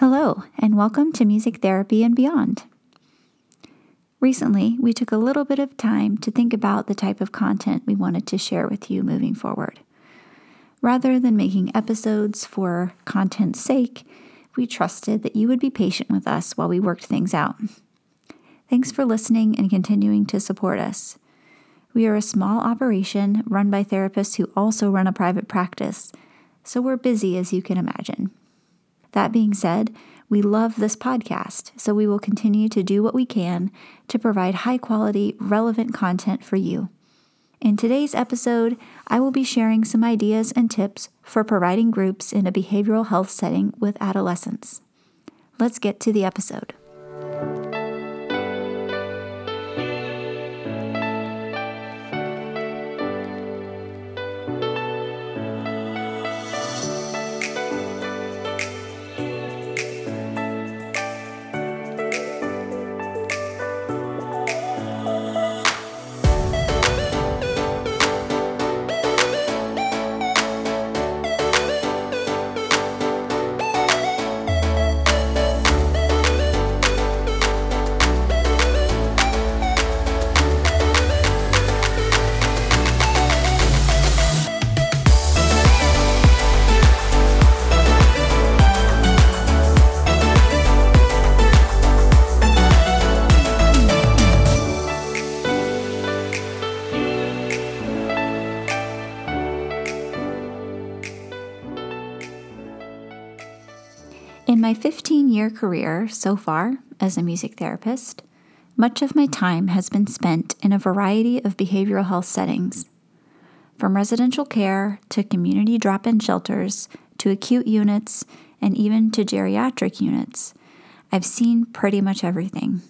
Hello, and welcome to Music Therapy and Beyond. Recently, we took a little bit of time to think about the type of content we wanted to share with you moving forward. Rather than making episodes for content's sake, we trusted that you would be patient with us while we worked things out. Thanks for listening and continuing to support us. We are a small operation run by therapists who also run a private practice, so we're busy as you can imagine. That being said, we love this podcast, so we will continue to do what we can to provide high quality, relevant content for you. In today's episode, I will be sharing some ideas and tips for providing groups in a behavioral health setting with adolescents. Let's get to the episode. In my 15 year career so far as a music therapist, much of my time has been spent in a variety of behavioral health settings. From residential care to community drop in shelters to acute units and even to geriatric units, I've seen pretty much everything.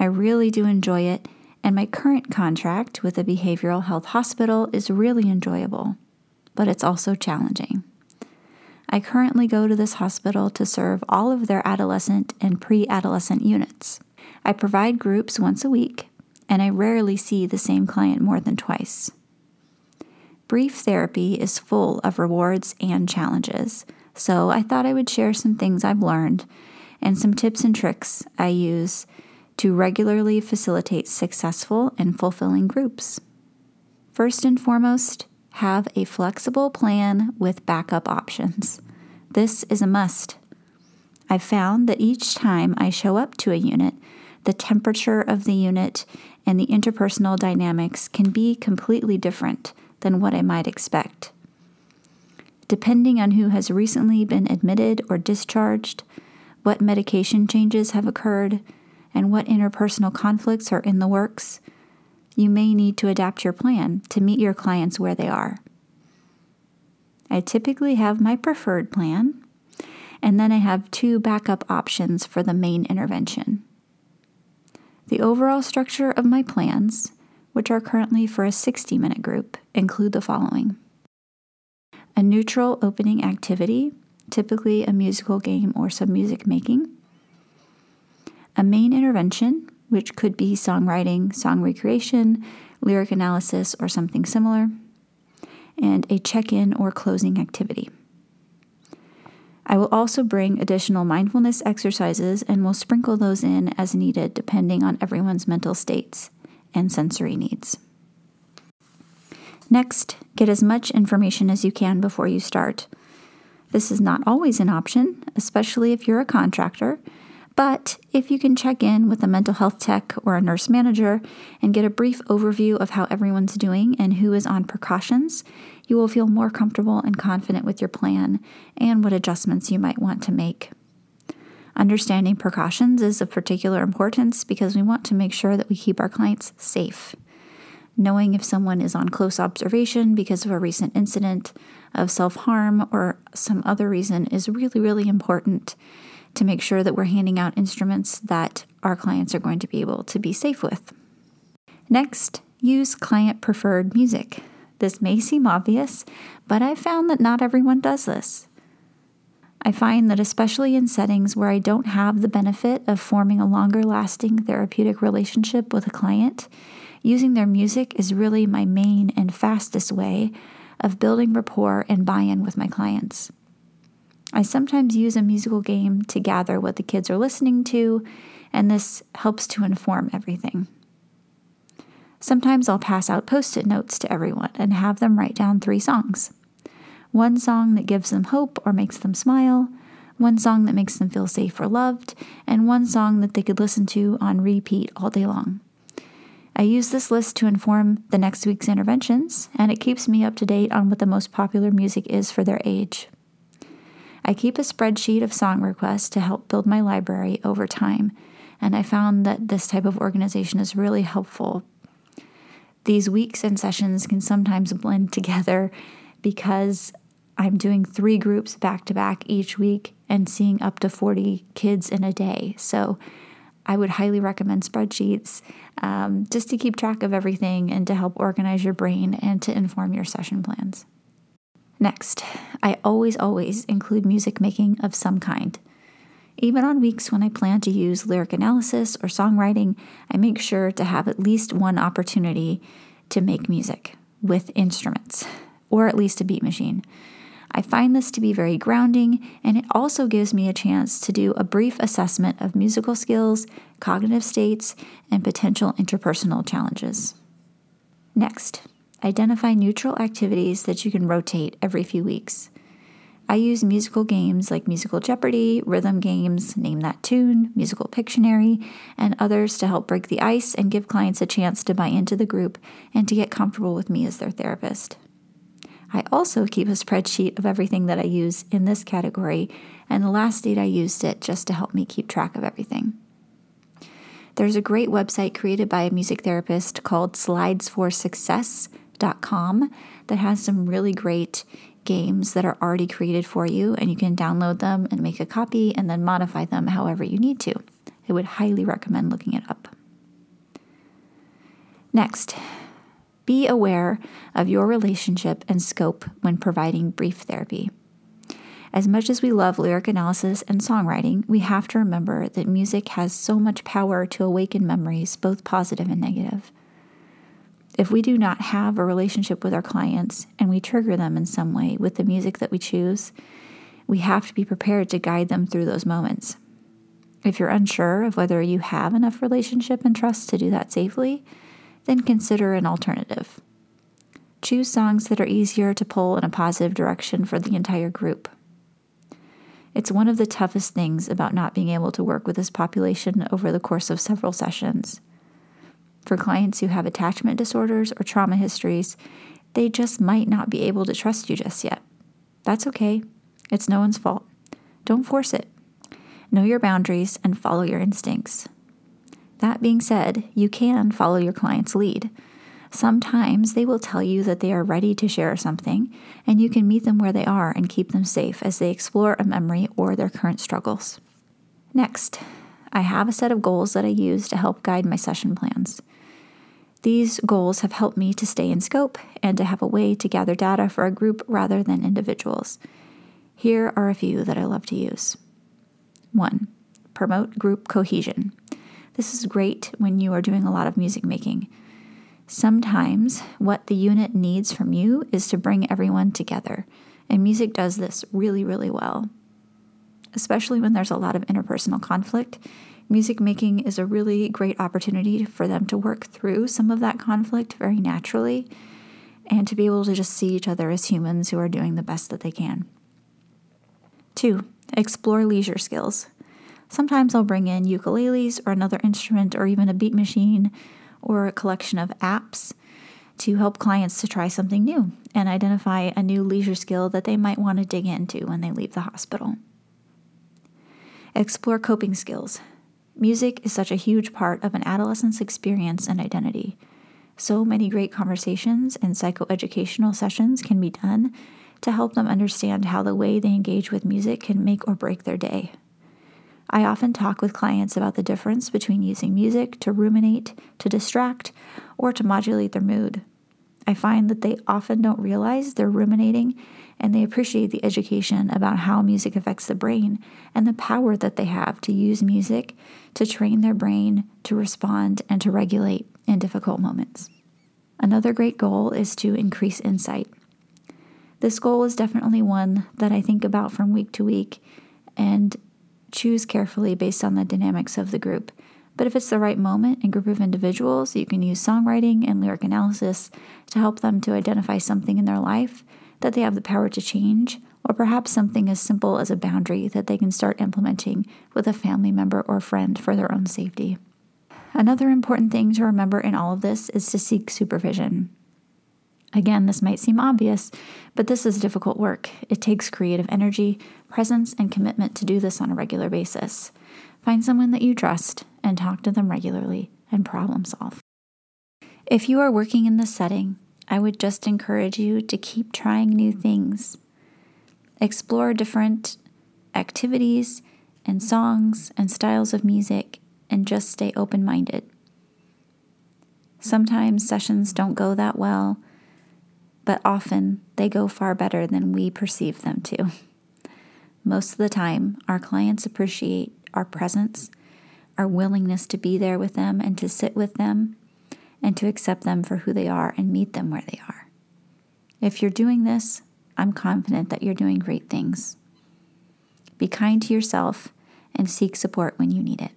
I really do enjoy it, and my current contract with a behavioral health hospital is really enjoyable, but it's also challenging. I currently go to this hospital to serve all of their adolescent and pre adolescent units. I provide groups once a week, and I rarely see the same client more than twice. Brief therapy is full of rewards and challenges, so I thought I would share some things I've learned and some tips and tricks I use to regularly facilitate successful and fulfilling groups. First and foremost, have a flexible plan with backup options. This is a must. I've found that each time I show up to a unit, the temperature of the unit and the interpersonal dynamics can be completely different than what I might expect. Depending on who has recently been admitted or discharged, what medication changes have occurred, and what interpersonal conflicts are in the works, you may need to adapt your plan to meet your clients where they are. I typically have my preferred plan, and then I have two backup options for the main intervention. The overall structure of my plans, which are currently for a 60 minute group, include the following. A neutral opening activity, typically a musical game or some music making, a main intervention, which could be songwriting, song recreation, lyric analysis, or something similar, and a check in or closing activity. I will also bring additional mindfulness exercises and will sprinkle those in as needed depending on everyone's mental states and sensory needs. Next, get as much information as you can before you start. This is not always an option, especially if you're a contractor but if you can check in with a mental health tech or a nurse manager and get a brief overview of how everyone's doing and who is on precautions, you will feel more comfortable and confident with your plan and what adjustments you might want to make. Understanding precautions is of particular importance because we want to make sure that we keep our clients safe. Knowing if someone is on close observation because of a recent incident of self harm or some other reason is really, really important to make sure that we're handing out instruments that our clients are going to be able to be safe with. Next, use client preferred music. This may seem obvious, but I've found that not everyone does this. I find that, especially in settings where I don't have the benefit of forming a longer lasting therapeutic relationship with a client, using their music is really my main and fastest way of building rapport and buy in with my clients. I sometimes use a musical game to gather what the kids are listening to, and this helps to inform everything. Sometimes I'll pass out post it notes to everyone and have them write down three songs one song that gives them hope or makes them smile, one song that makes them feel safe or loved, and one song that they could listen to on repeat all day long. I use this list to inform the next week's interventions, and it keeps me up to date on what the most popular music is for their age. I keep a spreadsheet of song requests to help build my library over time, and I found that this type of organization is really helpful these weeks and sessions can sometimes blend together because I'm doing three groups back to back each week and seeing up to 40 kids in a day. So I would highly recommend spreadsheets um, just to keep track of everything and to help organize your brain and to inform your session plans. Next, I always, always include music making of some kind. Even on weeks when I plan to use lyric analysis or songwriting, I make sure to have at least one opportunity to make music with instruments, or at least a beat machine. I find this to be very grounding, and it also gives me a chance to do a brief assessment of musical skills, cognitive states, and potential interpersonal challenges. Next, identify neutral activities that you can rotate every few weeks. I use musical games like Musical Jeopardy, rhythm games, Name That Tune, Musical Pictionary, and others to help break the ice and give clients a chance to buy into the group and to get comfortable with me as their therapist. I also keep a spreadsheet of everything that I use in this category, and the last date I used it just to help me keep track of everything. There's a great website created by a music therapist called that has some really great games that are already created for you, and you can download them and make a copy and then modify them however you need to. I would highly recommend looking it up. Next, be aware of your relationship and scope when providing brief therapy. As much as we love lyric analysis and songwriting, we have to remember that music has so much power to awaken memories, both positive and negative. If we do not have a relationship with our clients and we trigger them in some way with the music that we choose, we have to be prepared to guide them through those moments. If you're unsure of whether you have enough relationship and trust to do that safely, then consider an alternative. Choose songs that are easier to pull in a positive direction for the entire group. It's one of the toughest things about not being able to work with this population over the course of several sessions. For clients who have attachment disorders or trauma histories, they just might not be able to trust you just yet. That's okay. It's no one's fault. Don't force it. Know your boundaries and follow your instincts. That being said, you can follow your client's lead. Sometimes they will tell you that they are ready to share something, and you can meet them where they are and keep them safe as they explore a memory or their current struggles. Next, I have a set of goals that I use to help guide my session plans. These goals have helped me to stay in scope and to have a way to gather data for a group rather than individuals. Here are a few that I love to use. 1. Promote group cohesion. This is great when you are doing a lot of music making. Sometimes what the unit needs from you is to bring everyone together, and music does this really, really well. Especially when there's a lot of interpersonal conflict, music making is a really great opportunity for them to work through some of that conflict very naturally and to be able to just see each other as humans who are doing the best that they can. Two, explore leisure skills. Sometimes I'll bring in ukuleles or another instrument or even a beat machine or a collection of apps to help clients to try something new and identify a new leisure skill that they might want to dig into when they leave the hospital. Explore coping skills. Music is such a huge part of an adolescent's experience and identity. So many great conversations and psychoeducational sessions can be done to help them understand how the way they engage with music can make or break their day. I often talk with clients about the difference between using music to ruminate, to distract, or to modulate their mood. I find that they often don't realize they're ruminating and they appreciate the education about how music affects the brain and the power that they have to use music to train their brain to respond and to regulate in difficult moments. Another great goal is to increase insight. This goal is definitely one that I think about from week to week and choose carefully based on the dynamics of the group. But if it's the right moment and group of individuals, you can use songwriting and lyric analysis to help them to identify something in their life that they have the power to change, or perhaps something as simple as a boundary that they can start implementing with a family member or friend for their own safety. Another important thing to remember in all of this is to seek supervision. Again, this might seem obvious, but this is difficult work. It takes creative energy, presence, and commitment to do this on a regular basis. Find someone that you trust and talk to them regularly and problem solve. If you are working in this setting, I would just encourage you to keep trying new things. Explore different activities and songs and styles of music and just stay open minded. Sometimes sessions don't go that well, but often they go far better than we perceive them to. Most of the time, our clients appreciate our presence, our willingness to be there with them and to sit with them and to accept them for who they are and meet them where they are. If you're doing this, I'm confident that you're doing great things. Be kind to yourself and seek support when you need it.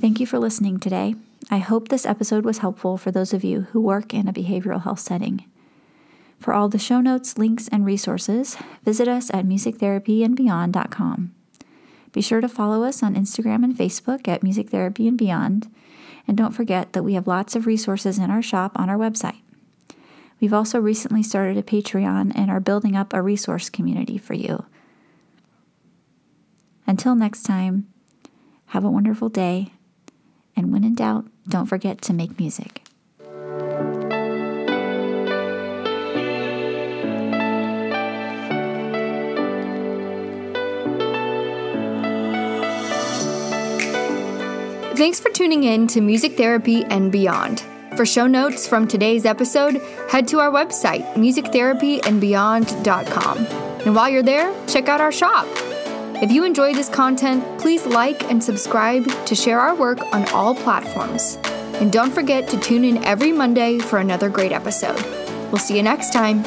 Thank you for listening today. I hope this episode was helpful for those of you who work in a behavioral health setting. For all the show notes, links, and resources, visit us at musictherapyandbeyond.com. Be sure to follow us on Instagram and Facebook at Music Therapy and Beyond and don't forget that we have lots of resources in our shop on our website. We've also recently started a Patreon and are building up a resource community for you. Until next time, have a wonderful day, and when in doubt, don't forget to make music. Thanks for tuning in to Music Therapy and Beyond. For show notes from today's episode, head to our website, musictherapyandbeyond.com. And while you're there, check out our shop. If you enjoy this content, please like and subscribe to share our work on all platforms. And don't forget to tune in every Monday for another great episode. We'll see you next time.